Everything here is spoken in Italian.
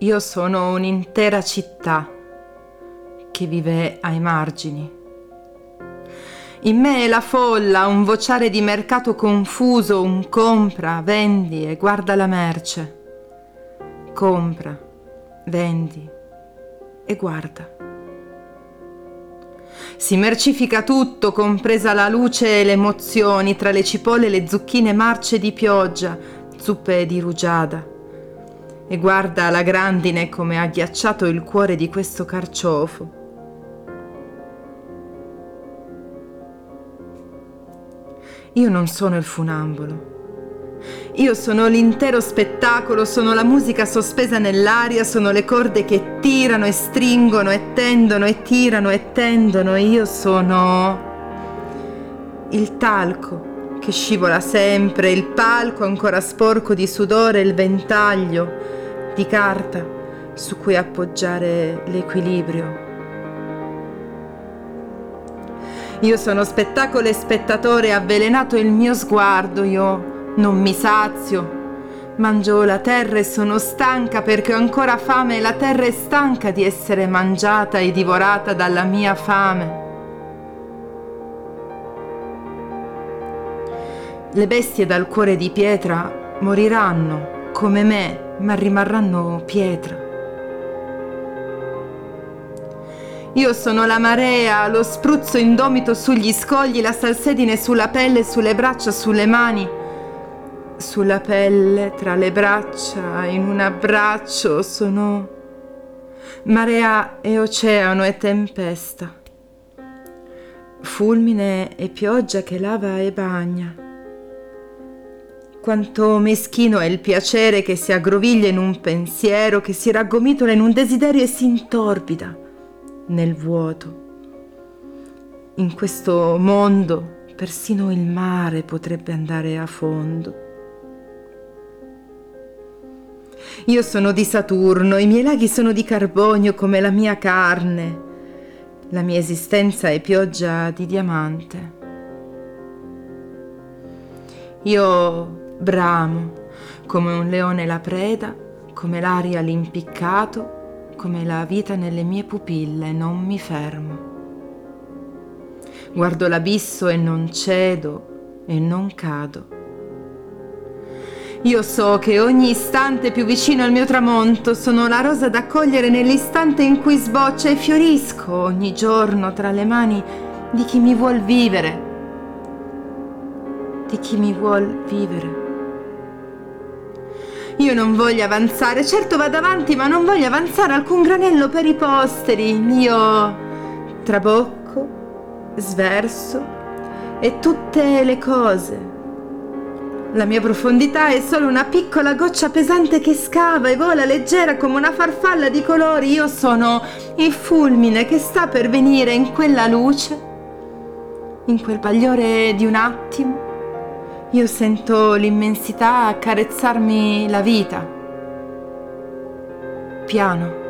Io sono un'intera città che vive ai margini. In me è la folla, un vociare di mercato confuso, un compra, vendi e guarda la merce. Compra, vendi e guarda. Si mercifica tutto, compresa la luce e le emozioni, tra le cipolle e le zucchine marce di pioggia, zuppe di rugiada e guarda la grandine come ha ghiacciato il cuore di questo carciofo. Io non sono il funambolo. Io sono l'intero spettacolo, sono la musica sospesa nell'aria, sono le corde che tirano e stringono e tendono e tirano e tendono io sono il talco che scivola sempre, il palco ancora sporco di sudore, il ventaglio di carta su cui appoggiare l'equilibrio. Io sono spettacolo e spettatore, avvelenato il mio sguardo, io non mi sazio. Mangio la terra e sono stanca perché ho ancora fame e la terra è stanca di essere mangiata e divorata dalla mia fame. Le bestie dal cuore di pietra moriranno come me ma rimarranno pietra. Io sono la marea, lo spruzzo indomito sugli scogli, la salsedine sulla pelle, sulle braccia, sulle mani. Sulla pelle, tra le braccia, in un abbraccio, sono marea e oceano e tempesta. Fulmine e pioggia che lava e bagna quanto meschino è il piacere che si aggroviglia in un pensiero, che si raggomitola in un desiderio e si intorbida nel vuoto. In questo mondo persino il mare potrebbe andare a fondo. Io sono di Saturno, i miei laghi sono di carbonio come la mia carne, la mia esistenza è pioggia di diamante. Io bramo, come un leone la preda, come l'aria l'impiccato, come la vita nelle mie pupille, non mi fermo. Guardo l'abisso e non cedo e non cado. Io so che ogni istante più vicino al mio tramonto sono la rosa da cogliere nell'istante in cui sboccia e fiorisco ogni giorno tra le mani di chi mi vuol vivere, di chi mi vuol vivere. Io non voglio avanzare, certo vado avanti, ma non voglio avanzare alcun granello per i posteri. Io trabocco, sverso e tutte le cose. La mia profondità è solo una piccola goccia pesante che scava e vola leggera come una farfalla di colori. Io sono il fulmine che sta per venire in quella luce, in quel bagliore di un attimo io sento l'immensità accarezzarmi la vita. Piano.